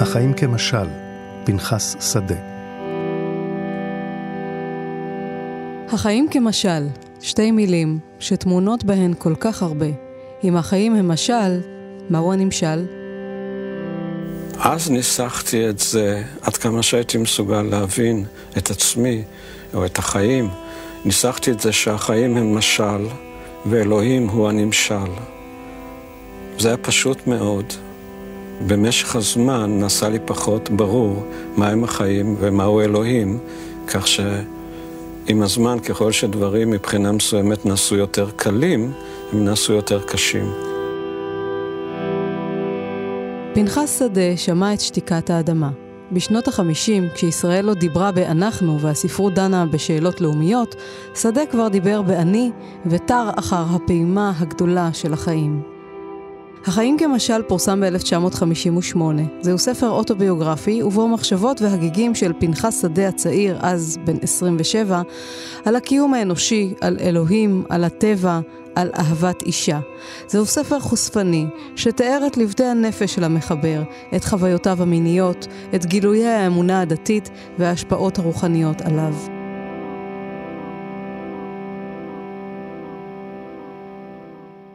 החיים כמשל, פנחס שדה. החיים כמשל, שתי מילים שטמונות בהן כל כך הרבה. אם החיים הם משל, מהו הנמשל? אז ניסחתי את זה עד כמה שהייתי מסוגל להבין את עצמי או את החיים. ניסחתי את זה שהחיים הם משל ואלוהים הוא הנמשל. זה היה פשוט מאוד. במשך הזמן נעשה לי פחות ברור מהם החיים ומהו אלוהים, כך שעם הזמן, ככל שדברים מבחינה מסוימת נעשו יותר קלים, הם נעשו יותר קשים. פנחס שדה שמע את שתיקת האדמה. בשנות החמישים, כשישראל עוד דיברה ב"אנחנו" והספרות דנה בשאלות לאומיות, שדה כבר דיבר ב"אני" ותר אחר הפעימה הגדולה של החיים. החיים כמשל פורסם ב-1958. זהו ספר אוטוביוגרפי, ובו מחשבות והגיגים של פנחס שדה הצעיר, אז בן 27, על הקיום האנושי, על אלוהים, על הטבע, על אהבת אישה. זהו ספר חושפני, שתיאר את לבדי הנפש של המחבר, את חוויותיו המיניות, את גילויי האמונה הדתית וההשפעות הרוחניות עליו.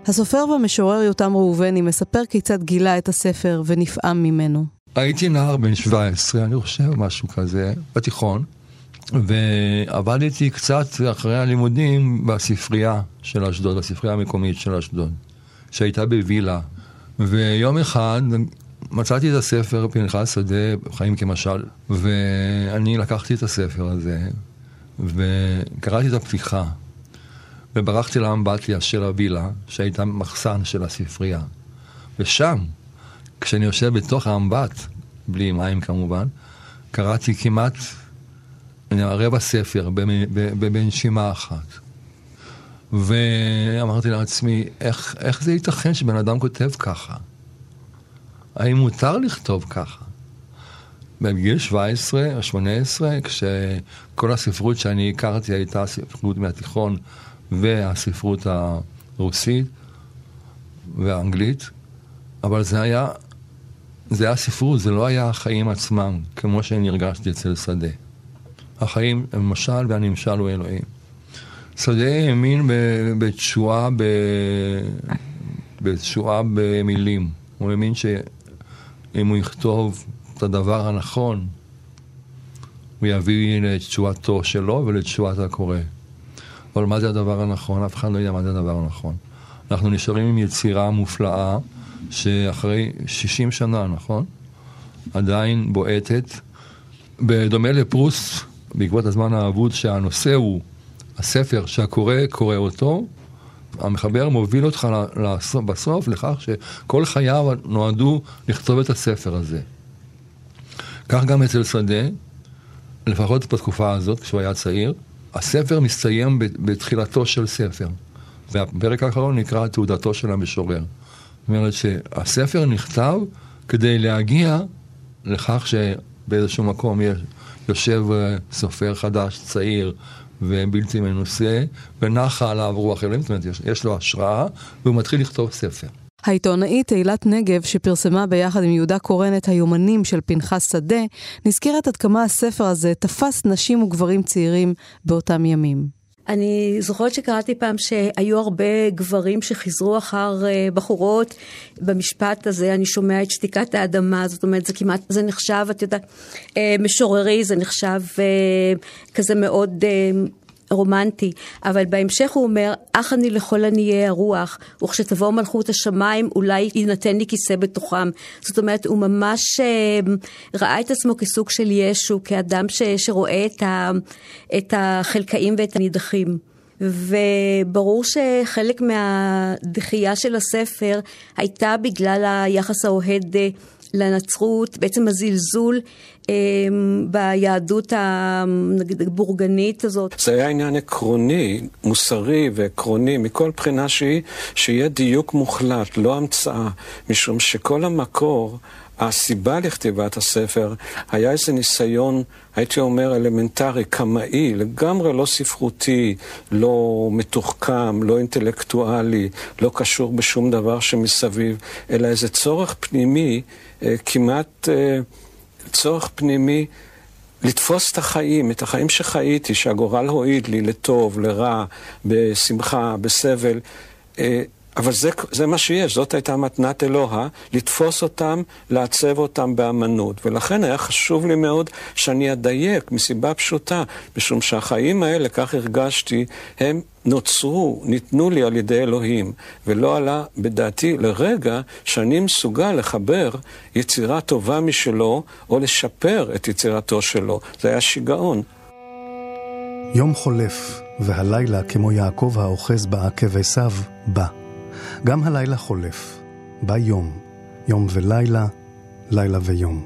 הסופר והמשורר יותם ראובני מספר כיצד גילה את הספר ונפעם ממנו. הייתי נער בן 17, אני חושב, משהו כזה, בתיכון, ועבדתי קצת אחרי הלימודים בספרייה של אשדוד, בספרייה המקומית של אשדוד, שהייתה בווילה. ויום אחד מצאתי את הספר פנחס שדה, חיים כמשל, ואני לקחתי את הספר הזה, וקראתי את הפתיחה. וברחתי לאמבטיה של הווילה, שהייתה מחסן של הספרייה. ושם, כשאני יושב בתוך האמבט, בלי מים כמובן, קראתי כמעט רבע ספר בנשימה אחת. ואמרתי לעצמי, איך, איך זה ייתכן שבן אדם כותב ככה? האם מותר לכתוב ככה? בגיל 17 או 18, כשכל הספרות שאני הכרתי הייתה ספרות מהתיכון והספרות הרוסית והאנגלית, אבל זה היה, זה היה ספרות, זה לא היה החיים עצמם, כמו שאני הרגשתי אצל שדה. החיים הם משל והנמשל הוא אלוהים. שדה האמין בתשועה, בתשועה במילים. הוא האמין שאם הוא יכתוב את הדבר הנכון, הוא יביא לתשועתו שלו ולתשועת הקורא. אבל מה זה הדבר הנכון? אף אחד לא יודע מה זה הדבר הנכון. אנחנו נשארים עם יצירה מופלאה שאחרי 60 שנה, נכון? עדיין בועטת. בדומה לפרוס, בעקבות הזמן האבוד שהנושא הוא הספר שהקורא קורא אותו, המחבר מוביל אותך בסוף לכך שכל חייו נועדו לכתוב את הספר הזה. כך גם אצל שדה, לפחות בתקופה הזאת, כשהוא היה צעיר, הספר מסתיים בתחילתו של ספר, והפרק האחרון נקרא תעודתו של המשורר. זאת אומרת שהספר נכתב כדי להגיע לכך שבאיזשהו מקום יושב אה, סופר חדש, צעיר ובלתי מנוסה, ונחה עליו רוח אלוהים, זאת אומרת, יש, יש לו השראה, והוא מתחיל לכתוב ספר. העיתונאית אילת נגב, שפרסמה ביחד עם יהודה קורן את היומנים של פנחס שדה, נזכרת עד כמה הספר הזה תפס נשים וגברים צעירים באותם ימים. אני זוכרת שקראתי פעם שהיו הרבה גברים שחיזרו אחר uh, בחורות במשפט הזה, אני שומע את שתיקת האדמה, זאת אומרת, זה כמעט, זה נחשב, את יודעת, uh, משוררי, זה נחשב uh, כזה מאוד רומנטי, אבל בהמשך הוא אומר, אך אני לכל עניי הרוח, וכשתבוא מלכות השמיים אולי יינתן לי כיסא בתוכם. זאת אומרת, הוא ממש אה, ראה את עצמו כסוג של ישו, כאדם ש, שרואה את, ה, את החלקאים ואת הנידחים. וברור שחלק מהדחייה של הספר הייתה בגלל היחס האוהד לנצרות, בעצם הזלזול ביהדות הבורגנית הזאת. זה היה עניין עקרוני, מוסרי ועקרוני, מכל בחינה שהיא, שיהיה דיוק מוחלט, לא המצאה, משום שכל המקור... הסיבה לכתיבת הספר היה איזה ניסיון, הייתי אומר, אלמנטרי, קמאי, לגמרי לא ספרותי, לא מתוחכם, לא אינטלקטואלי, לא קשור בשום דבר שמסביב, אלא איזה צורך פנימי, אה, כמעט אה, צורך פנימי לתפוס את החיים, את החיים שחייתי, שהגורל הועיד לי לטוב, לרע, בשמחה, בסבל. אבל זה, זה מה שיש, זאת הייתה מתנת אלוה, לתפוס אותם, לעצב אותם באמנות. ולכן היה חשוב לי מאוד שאני אדייק, מסיבה פשוטה, משום שהחיים האלה, כך הרגשתי, הם נוצרו, ניתנו לי על ידי אלוהים, ולא עלה בדעתי לרגע שאני מסוגל לחבר יצירה טובה משלו, או לשפר את יצירתו שלו. זה היה שיגעון. יום חולף, והלילה, כמו יעקב האוחז בעקב עשיו, בא. גם הלילה חולף, בא יום, יום ולילה, לילה ויום.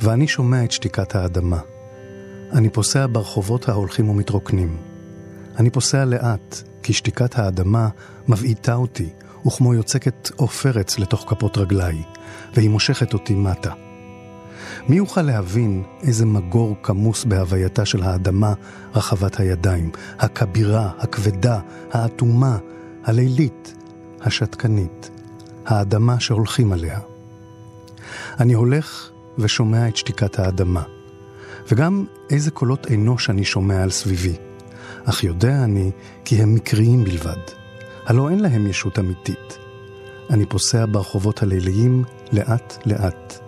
ואני שומע את שתיקת האדמה. אני פוסע ברחובות ההולכים ומתרוקנים. אני פוסע לאט, כי שתיקת האדמה מבעיטה אותי, וכמו יוצקת עופרץ לתוך כפות רגליי, והיא מושכת אותי מטה. מי יוכל להבין איזה מגור כמוס בהווייתה של האדמה רחבת הידיים, הכבירה, הכבדה, האטומה, הלילית, השתקנית, האדמה שהולכים עליה. אני הולך ושומע את שתיקת האדמה, וגם איזה קולות אנוש אני שומע על סביבי. אך יודע אני כי הם מקריים בלבד, הלא אין להם ישות אמיתית. אני פוסע ברחובות הליליים לאט לאט.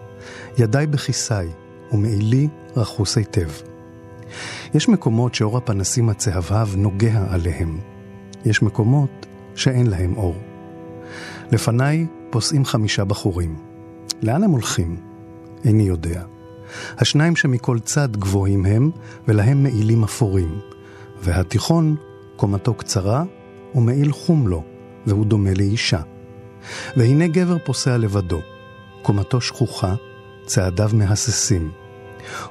ידיי בכיסיי, ומעילי רכוס היטב. יש מקומות שאור הפנסים הצהבהב נוגע עליהם. יש מקומות שאין להם אור. לפניי פוסעים חמישה בחורים. לאן הם הולכים? איני יודע. השניים שמכל צד גבוהים הם, ולהם מעילים אפורים. והתיכון, קומתו קצרה, ומעיל חום לו, והוא דומה לאישה. והנה גבר פוסע לבדו. קומתו שכוחה, צעדיו מהססים.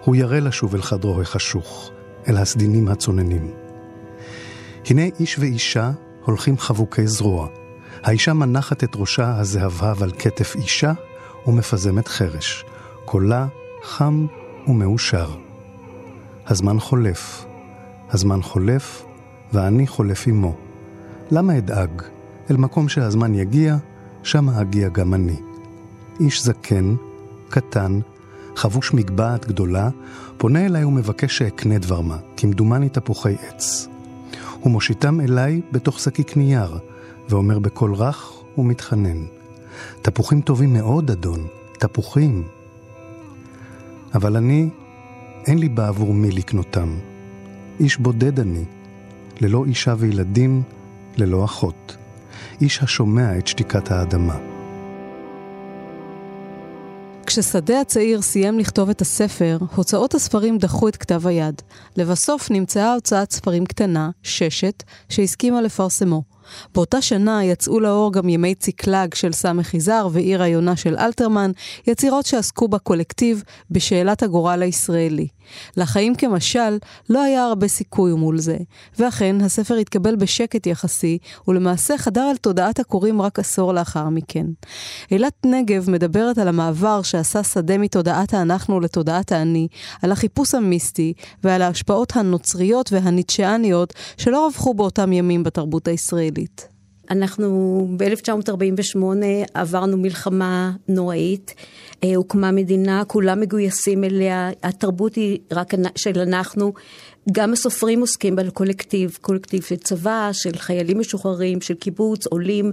הוא ירא לשוב אל חדרו החשוך, אל הסדינים הצוננים. הנה איש ואישה הולכים חבוקי זרוע. האישה מנחת את ראשה הזהבהב על כתף אישה ומפזמת חרש. קולה חם ומאושר. הזמן חולף. הזמן חולף, ואני חולף עמו. למה אדאג? אל מקום שהזמן יגיע, שמה אגיע גם אני. איש זקן, קטן, חבוש מגבעת גדולה, פונה אליי ומבקש שאקנה דבר מה, כמדומני תפוחי עץ. הוא מושיטם אליי בתוך שקיק נייר, ואומר בקול רך ומתחנן, תפוחים טובים מאוד, אדון, תפוחים. אבל אני, אין לי בעבור מי לקנותם. איש בודד אני, ללא אישה וילדים, ללא אחות. איש השומע את שתיקת האדמה. כששדה הצעיר סיים לכתוב את הספר, הוצאות הספרים דחו את כתב היד. לבסוף נמצאה הוצאת ספרים קטנה, ששת, שהסכימה לפרסמו. באותה שנה יצאו לאור גם ימי ציקלג של סמך יזהר ועיר היונה של אלתרמן, יצירות שעסקו בקולקטיב בשאלת הגורל הישראלי. לחיים כמשל, לא היה הרבה סיכוי מול זה. ואכן, הספר התקבל בשקט יחסי, ולמעשה חדר על תודעת הקוראים רק עשור לאחר מכן. אילת נגב מדברת על המעבר שעשה שדה מתודעת האנחנו לתודעת האני, על החיפוש המיסטי ועל ההשפעות הנוצריות והניטשיאניות שלא רווחו באותם ימים בתרבות הישראלית. אנחנו ב-1948 עברנו מלחמה נוראית, אה, הוקמה מדינה, כולם מגויסים אליה, התרבות היא רק של אנחנו. גם הסופרים עוסקים בקולקטיב, קולקטיב של צבא, של חיילים משוחררים, של קיבוץ, עולים,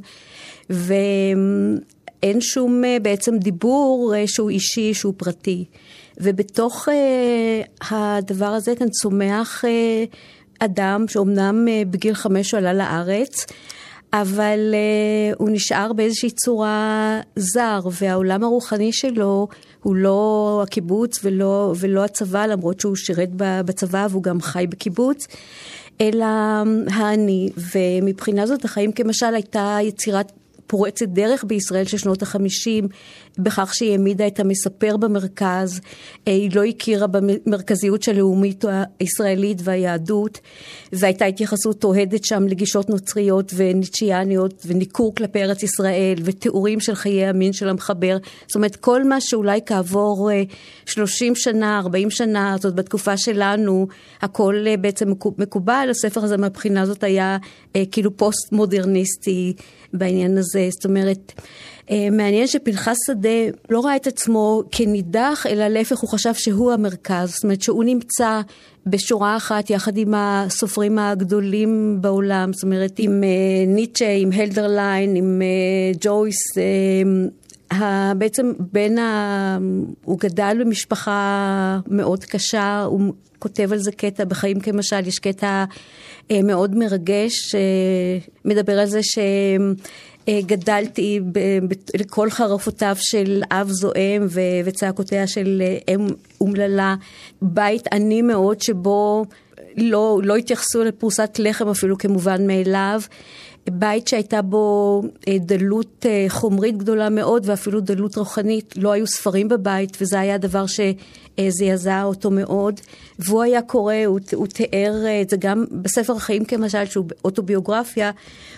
ואין שום אה, בעצם דיבור אה, שהוא אישי, שהוא פרטי. ובתוך הדבר הזה כאן צומח אדם שאומנם בגיל חמש עלה לארץ, אבל uh, הוא נשאר באיזושהי צורה זר, והעולם הרוחני שלו הוא לא הקיבוץ ולא, ולא הצבא, למרות שהוא שירת בצבא והוא גם חי בקיבוץ, אלא האני, ומבחינה זאת החיים כמשל הייתה יצירת פורצת דרך בישראל של שנות החמישים, בכך שהיא העמידה את המספר במרכז, אה, היא לא הכירה במרכזיות של הלאומית הישראלית והיהדות, והייתה התייחסות אוהדת שם לגישות נוצריות וניטשיאניות, וניכור כלפי ארץ ישראל, ותיאורים של חיי המין של המחבר. זאת אומרת, כל מה שאולי כעבור 30 אה, שנה, 40 שנה, זאת בתקופה שלנו, הכל אה, בעצם מקובל, הספר הזה מהבחינה הזאת היה כאילו פוסט מודרניסטי בעניין הזה. זאת אומרת, אה, מעניין שפנחס שדה לא ראה את עצמו כנידח, אלא להפך הוא חשב שהוא המרכז, זאת אומרת שהוא נמצא בשורה אחת יחד עם הסופרים הגדולים בעולם, זאת אומרת עם אה, ניטשה, עם הלדרליין, עם אה, ג'ויס. בעצם בן ה... הוא גדל במשפחה מאוד קשה, הוא כותב על זה קטע בחיים כמשל, יש קטע מאוד מרגש, מדבר על זה גדלתי לכל חרפותיו של אב זועם וצעקותיה של אה, אם אומללה, בית עני מאוד שבו לא, לא התייחסו לפרוסת לחם אפילו כמובן מאליו. בית שהייתה בו אה, דלות חומרית גדולה מאוד ואפילו דלות רוחנית, לא היו ספרים בבית וזה היה דבר שזעזע אותו מאוד. והוא היה קורא, הוא, הוא תיאר את זה גם בספר החיים כמשל, שהוא אוטוביוגרפיה,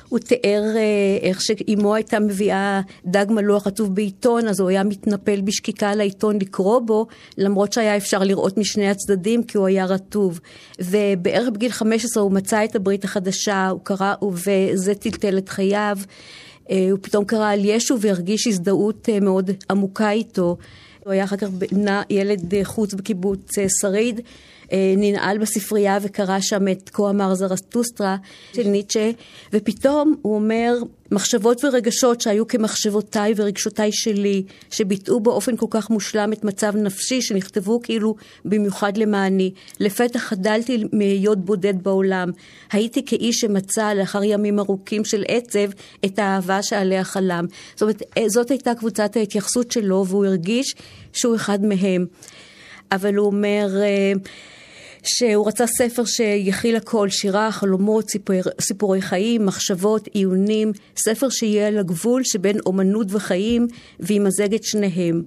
הוא תיאר אה, איך שאימו הייתה מביאה דג מלוח כתוב בעיתון, אז הוא היה מתנפל בשקיקה לעיתון לקרוא בו, למרות שהיה אפשר לראות משני הצדדים, כי הוא היה רטוב. ובערך בגיל 15 הוא מצא את הברית החדשה, הוא קרא, וזה טלטל את חייו. אה, הוא פתאום קרא על ישו והרגיש הזדהות אה, מאוד עמוקה איתו. הוא היה אחר כך ילד חוץ בקיבוץ שריד. אה, ננעל בספרייה וקרא שם את כה אמר זרסטוסטרה של ניטשה, ופתאום הוא אומר, מחשבות ורגשות שהיו כמחשבותיי ורגשותיי שלי, שביטאו באופן כל כך מושלם את מצב נפשי, שנכתבו כאילו במיוחד למעני. לפתע חדלתי מהיות בודד בעולם. הייתי כאיש שמצא לאחר ימים ארוכים של עצב את האהבה שעליה חלם. זאת אומרת, זאת הייתה קבוצת ההתייחסות שלו, והוא הרגיש שהוא אחד מהם. אבל הוא אומר... אה, שהוא רצה ספר שיכיל הכל, שירה, חלומות, סיפור, סיפורי חיים, מחשבות, עיונים, ספר שיהיה על הגבול שבין אומנות וחיים וימזג את שניהם.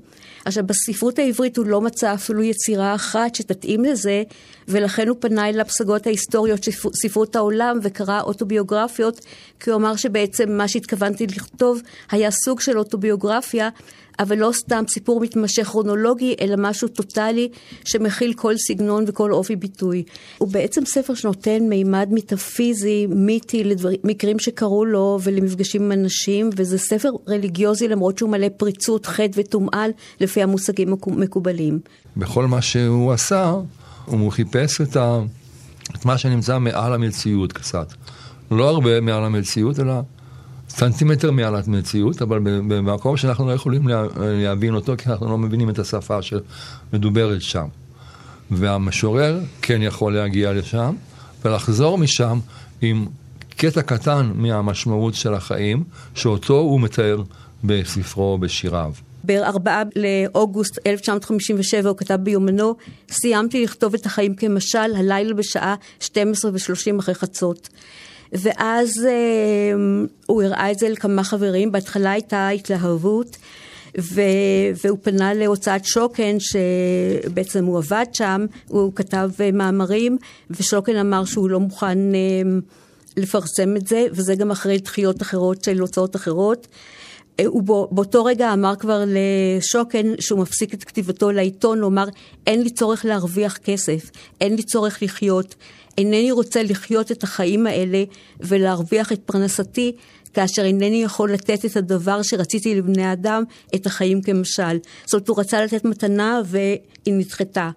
עכשיו, בספרות העברית הוא לא מצא אפילו יצירה אחת שתתאים לזה, ולכן הוא פנה אל הפסגות ההיסטוריות של ספרות העולם וקרא אוטוביוגרפיות, כי הוא אמר שבעצם מה שהתכוונתי לכתוב היה סוג של אוטוביוגרפיה, אבל לא סתם סיפור מתמשך כרונולוגי, אלא משהו טוטאלי שמכיל כל סגנון וכל אופי ביטוי. הוא בעצם ספר שנותן מימד מטאפיזי, מיתי, למקרים שקרו לו ולמפגשים עם אנשים, וזה ספר רליגיוזי למרות שהוא מלא פריצות, חטא וטומאל, לפי המושגים המקובלים. בכל מה שהוא עשה, הוא חיפש את, ה... את מה שנמצא מעל המציאות קצת. לא הרבה מעל המציאות, אלא סנטימטר מעל המציאות, אבל במקום שאנחנו לא יכולים להבין אותו, כי אנחנו לא מבינים את השפה שמדוברת שם. והמשורר כן יכול להגיע לשם, ולחזור משם עם קטע קטן מהמשמעות של החיים, שאותו הוא מתאר בספרו, בשיריו. ב-4 לאוגוסט 1957 הוא כתב ביומנו, סיימתי לכתוב את החיים כמשל, הלילה בשעה 12 ו-30 אחרי חצות. ואז אה, הוא הראה את זה לכמה חברים, בהתחלה הייתה התלהבות. ו... והוא פנה להוצאת שוקן, שבעצם הוא עבד שם, הוא כתב אה, מאמרים, ושוקן אמר שהוא לא מוכן אה, לפרסם את זה, וזה גם אחרי דחיות אחרות של הוצאות אחרות. הוא באותו רגע אמר כבר לשוקן שהוא מפסיק את כתיבתו לעיתון, הוא אמר, אין לי צורך להרוויח כסף, אין לי צורך לחיות, אינני רוצה לחיות את החיים האלה ולהרוויח את פרנסתי, כאשר אינני יכול לתת את הדבר שרציתי לבני אדם, את החיים כמשל. זאת אומרת, הוא רצה לתת מתנה והיא נדחתה.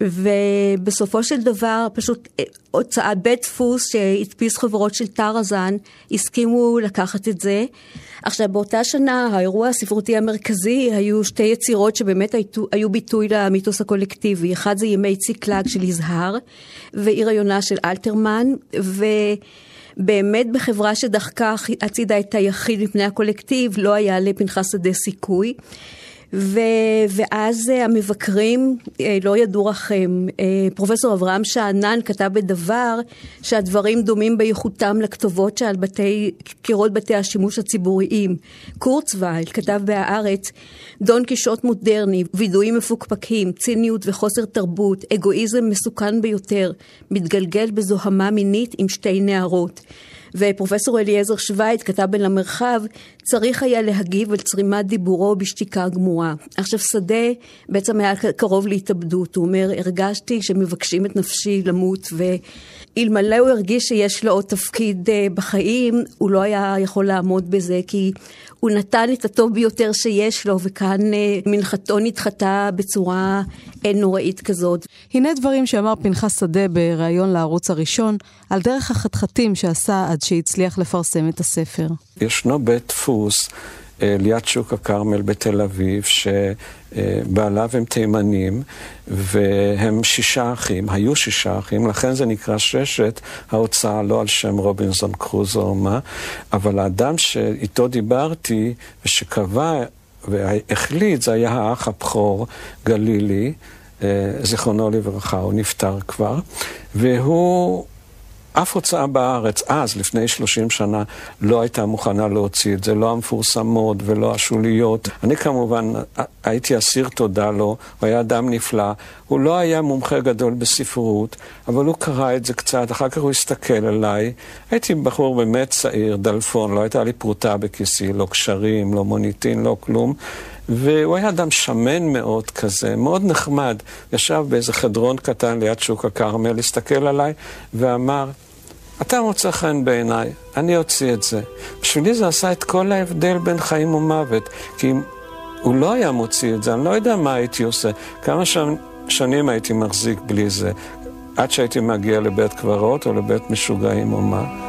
ובסופו של דבר פשוט אה, הוצאה בית דפוס שהדפיס חברות של טראזן הסכימו לקחת את זה. עכשיו באותה שנה האירוע הספרותי המרכזי היו שתי יצירות שבאמת היו, היו ביטוי למיתוס הקולקטיבי. אחד זה ימי ציקלג של יזהר ועיר היונה של אלתרמן ובאמת בחברה שדחקה הצידה את היחיד מפני הקולקטיב לא היה לפנחס שדה סיכוי. ו, ואז אה, המבקרים אה, לא ידעו רחם. אה, פרופסור אברהם שאנן כתב בדבר שהדברים דומים באיכותם לכתובות שעל בתי, קירות בתי השימוש הציבוריים. קורצווייל כתב בהארץ, דון קישוט מודרני, וידויים מפוקפקים, ציניות וחוסר תרבות, אגואיזם מסוכן ביותר, מתגלגל בזוהמה מינית עם שתי נערות. ופרופסור אליעזר שווייץ כתב בין המרחב, צריך היה להגיב על צרימת דיבורו בשתיקה גמורה. עכשיו שדה בעצם היה קרוב להתאבדות, הוא אומר, הרגשתי שמבקשים את נפשי למות, ואלמלא הוא הרגיש שיש לו עוד תפקיד אה, בחיים, הוא לא היה יכול לעמוד בזה, כי הוא נתן את הטוב ביותר שיש לו, וכאן אה, מנחתו נדחתה בצורה אה, נוראית כזאת. הנה דברים שאמר פנחס שדה בריאיון לערוץ הראשון, על דרך החתחתים שעשה עד שהצליח לפרסם את הספר. ישנו בית דפוס אה, ליד שוק הכרמל בתל אביב, שבעליו הם תימנים, והם שישה אחים, היו שישה אחים, לכן זה נקרא ששת ההוצאה, לא על שם רובינזון קרוזו או מה, אבל האדם שאיתו דיברתי ושקבע והחליט, זה היה האח הבכור, גלילי, אה, זיכרונו לברכה, הוא נפטר כבר, והוא... אף הוצאה בארץ, אז, לפני 30 שנה, לא הייתה מוכנה להוציא את זה, לא המפורסמות ולא השוליות. אני כמובן הייתי אסיר תודה לו, הוא היה אדם נפלא. הוא לא היה מומחה גדול בספרות, אבל הוא קרא את זה קצת, אחר כך הוא הסתכל עליי. הייתי בחור באמת צעיר, דלפון, לא הייתה לי פרוטה בכיסי, לא קשרים, לא מוניטין, לא כלום. והוא היה אדם שמן מאוד כזה, מאוד נחמד. ישב באיזה חדרון קטן ליד שוק הכרמל, הסתכל עליי ואמר, אתה מוצא חן בעיניי, אני אוציא את זה. בשבילי זה עשה את כל ההבדל בין חיים ומוות, כי אם הוא לא היה מוציא את זה, אני לא יודע מה הייתי עושה. כמה שנים הייתי מחזיק בלי זה, עד שהייתי מגיע לבית קברות או לבית משוגעים או מה.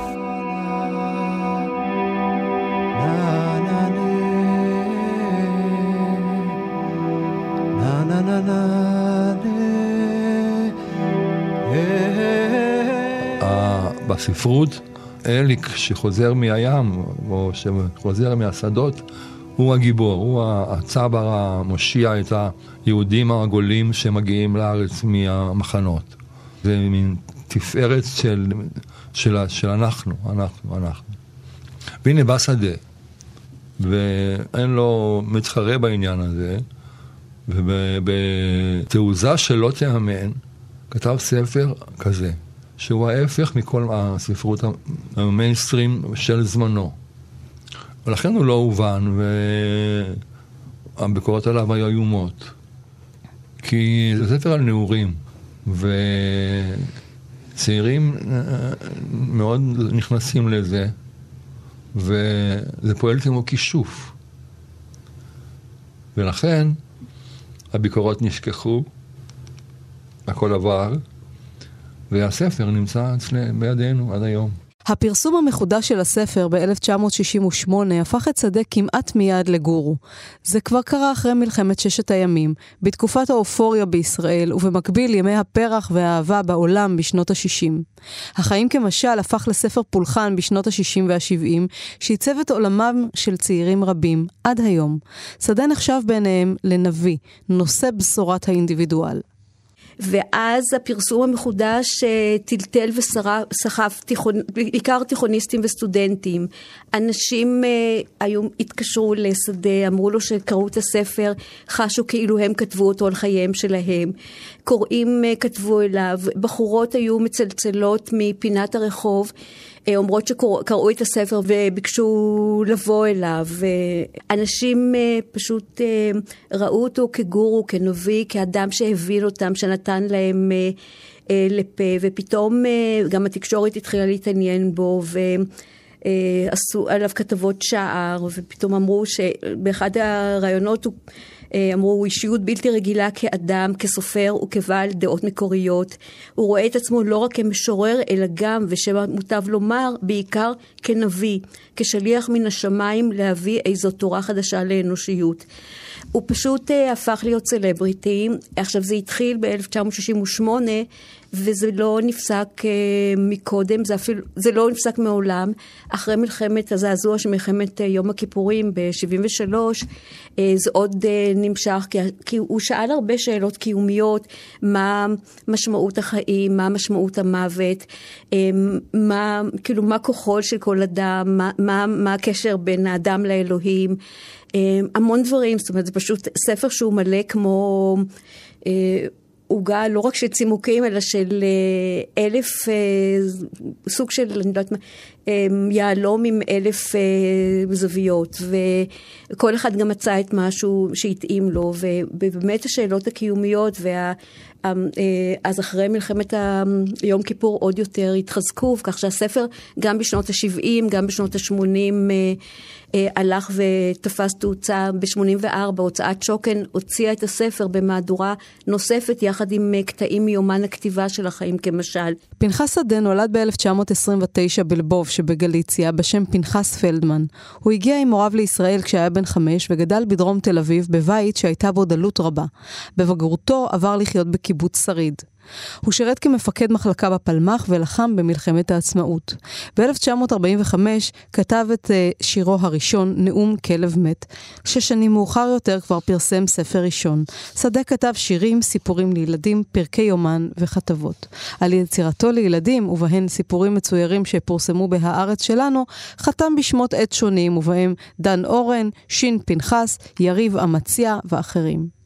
בספרות, אליק שחוזר מהים, או שחוזר מהשדות, הוא הגיבור, הוא הצבר המושיע את היהודים הגולים שמגיעים לארץ מהמחנות. זה מין תפארת של, של, של אנחנו, אנחנו, אנחנו. והנה בא שדה, ואין לו מתחרה בעניין הזה, ובתעוזה שלא תיאמן, כתב ספר כזה. שהוא ההפך מכל הספרות המיינסטרים של זמנו. ולכן הוא לא הובן, והביקורות עליו היו איומות. כי זה ספר על נעורים, וצעירים אה, מאוד נכנסים לזה, וזה פועל כמו כישוף. ולכן הביקורות נשכחו, הכל עבר, והספר נמצא אצלנו בידינו עד היום. הפרסום המחודש של הספר ב-1968 הפך את שדה כמעט מיד לגורו. זה כבר קרה אחרי מלחמת ששת הימים, בתקופת האופוריה בישראל, ובמקביל ימי הפרח והאהבה בעולם בשנות ה-60. החיים כמשל הפך לספר פולחן בשנות ה-60 וה-70, שעיצב את עולמם של צעירים רבים, עד היום. שדה נחשב בעיניהם לנביא, נושא בשורת האינדיבידואל. ואז הפרסום המחודש אה, טלטל וסחף תיכון, בעיקר תיכוניסטים וסטודנטים. אנשים אה, היו, התקשרו לשדה, אמרו לו שקראו את הספר, חשו כאילו הם כתבו אותו על חייהם שלהם. קוראים אה, כתבו אליו, בחורות היו מצלצלות מפינת הרחוב. אה, אומרות שקראו את הספר וביקשו לבוא אליו. אנשים אה, פשוט אה, ראו אותו כגורו, כנביא, כאדם שהבין אותם, שנתן להם לפה, ופתאום גם התקשורת התחילה להתעניין בו, ועשו עליו כתבות שער, ופתאום אמרו שבאחד הראיונות הוא... אה, אמרו, הוא אישיות בלתי רגילה כאדם, כסופר וכבעל דעות מקוריות. הוא רואה את עצמו לא רק כמשורר, אלא גם, ושמוטב לומר, בעיקר כנביא, כשליח מן השמיים להביא איזו תורה חדשה לאנושיות. הוא פשוט uh, הפך להיות סלבריטי. עכשיו זה התחיל ב-1968 וזה לא נפסק אה, מקודם, זה אפילו, זה לא נפסק מעולם. אחרי מלחמת הזעזוע של מלחמת אה, יום הכיפורים ב-73, אה, זה עוד נמשך, כי, הוא שאל הרבה שאלות קיומיות, מה משמעות החיים, מה משמעות המוות, מה, כאילו, מה כוחו של כל אדם, מה, מה, מה הקשר בין האדם לאלוהים. המון דברים, זאת אומרת, זה פשוט ספר שהוא מלא כמו... עוגה לא רק של צימוקים, אלא של אה, אלף, אה, סוג של, אני לא יודעת מה, אה, יהלום עם אלף זוויות, וכל אחד גם מצא את משהו שהתאים לו, ובאמת השאלות הקיומיות וה... אז אחרי מלחמת יום כיפור עוד יותר התחזקו, כך שהספר גם בשנות ה-70, גם בשנות ה-80 אה, הלך ותפס תאוצה ב-84, הוצאת שוקן הוציאה את הספר במהדורה נוספת יחד עם אה, קטעים מיומן הכתיבה של החיים כמשל. פנחס שדה נולד ב-1929 בלבוב שבגליציה בשם פנחס פלדמן. הוא הגיע עם הוריו לישראל כשהיה בן חמש וגדל בדרום תל אביב בבית שהייתה בו דלות רבה. בבגרותו עבר לחיות בקיבוץ שריד. הוא שירת כמפקד מחלקה בפלמ"ח ולחם במלחמת העצמאות. ב-1945 כתב את uh, שירו הראשון, נאום כלב מת. שש שנים מאוחר יותר כבר פרסם ספר ראשון. שדה כתב שירים, סיפורים לילדים, פרקי יומן וכתבות. על יצירתו לילדים, ובהן סיפורים מצוירים שפורסמו בהארץ שלנו, חתם בשמות עת שונים, ובהם דן אורן, שין פנחס, יריב אמציה ואחרים.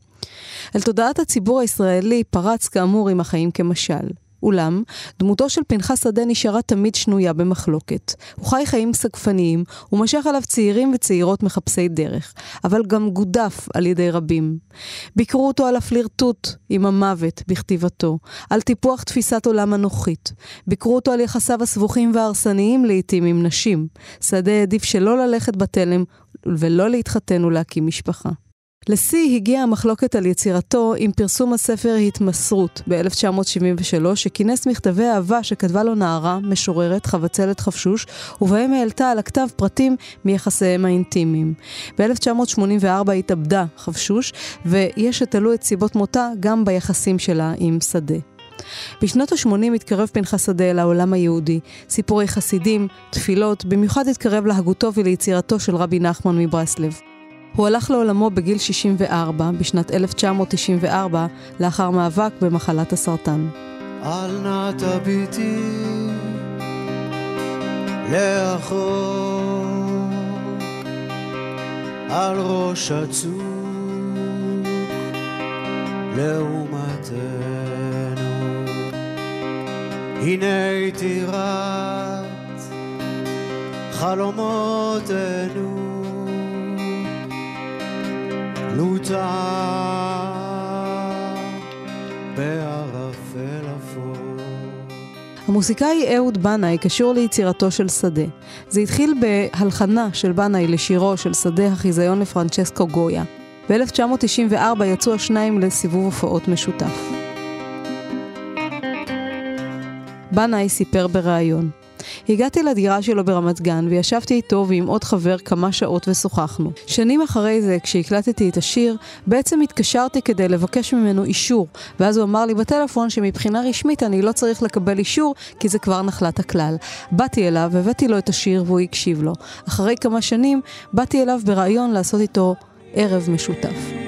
אל תודעת הציבור הישראלי פרץ כאמור עם החיים כמשל. אולם, דמותו של פנחס שדה נשארה תמיד שנויה במחלוקת. הוא חי חיים סגפניים, ומשך עליו צעירים וצעירות מחפשי דרך, אבל גם גודף על ידי רבים. ביקרו אותו על הפלירטוט עם המוות בכתיבתו, על טיפוח תפיסת עולם אנוכית. ביקרו אותו על יחסיו הסבוכים וההרסניים לעתים עם נשים. שדה העדיף שלא ללכת בתלם ולא להתחתן ולהקים משפחה. לשיא הגיעה המחלוקת על יצירתו עם פרסום הספר התמסרות ב-1973, שכינס מכתבי אהבה שכתבה לו נערה, משוררת, חבצלת חפשוש, ובהם העלתה על הכתב פרטים מיחסיהם האינטימיים. ב-1984 התאבדה חפשוש, ויש שתלו את סיבות מותה גם ביחסים שלה עם שדה. בשנות ה-80 התקרב פנחס שדה אל העולם היהודי, סיפורי חסידים, תפילות, במיוחד התקרב להגותו וליצירתו של רבי נחמן מברסלב. הוא הלך לעולמו בגיל 64, בשנת 1994, לאחר מאבק במחלת הסרטן. אל נא תביטי לאחור על ראש הצוק לעומתנו הנה טירת חלומותינו המוסיקאי אהוד בנאי קשור ליצירתו של שדה. זה התחיל בהלחנה של בנאי לשירו של שדה החיזיון לפרנצ'סקו גויה. ב-1994 יצאו השניים לסיבוב הופעות משותף. בנאי סיפר בריאיון הגעתי לדירה שלו ברמת גן וישבתי איתו ועם עוד חבר כמה שעות ושוחחנו. שנים אחרי זה, כשהקלטתי את השיר, בעצם התקשרתי כדי לבקש ממנו אישור, ואז הוא אמר לי בטלפון שמבחינה רשמית אני לא צריך לקבל אישור, כי זה כבר נחלת הכלל. באתי אליו, הבאתי לו את השיר והוא הקשיב לו. אחרי כמה שנים, באתי אליו ברעיון לעשות איתו ערב משותף.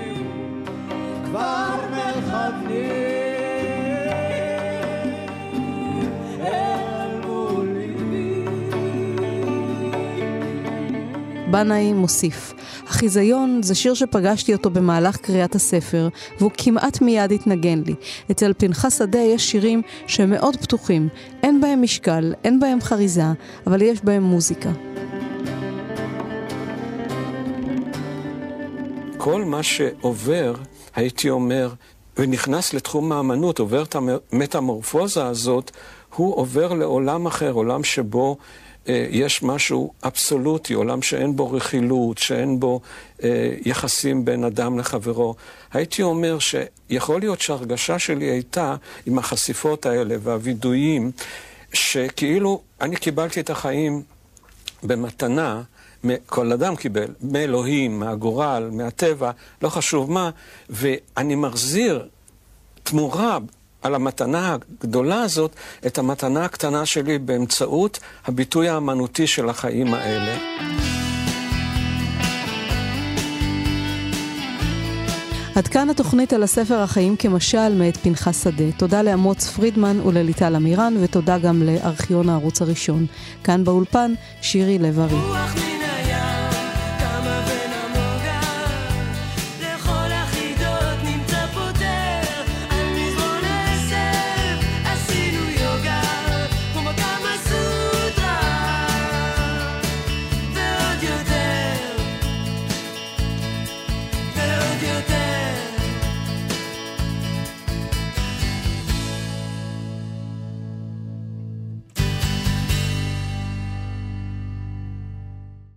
בנאי מוסיף, החיזיון זה שיר שפגשתי אותו במהלך קריאת הספר, והוא כמעט מיד התנגן לי. אצל פנחס שדה יש שירים שהם מאוד פתוחים, אין בהם משקל, אין בהם חריזה, אבל יש בהם מוזיקה. כל מה שעובר, הייתי אומר, ונכנס לתחום האמנות, עובר את המטמורפוזה הזאת, הוא עובר לעולם אחר, עולם שבו יש משהו אבסולוטי, עולם שאין בו רכילות, שאין בו אה, יחסים בין אדם לחברו. הייתי אומר שיכול להיות שההרגשה שלי הייתה עם החשיפות האלה והווידויים, שכאילו אני קיבלתי את החיים במתנה, כל אדם קיבל, מאלוהים, מהגורל, מהטבע, לא חשוב מה, ואני מחזיר תמורה על המתנה הגדולה הזאת את המתנה הקטנה שלי באמצעות הביטוי האמנותי של החיים האלה. עד כאן התוכנית על הספר החיים כמשל מאת פנחס שדה. תודה לאמוץ פרידמן ולליטל אמירן, ותודה גם לארכיון הערוץ הראשון. כאן באולפן, שירי לב-ארי.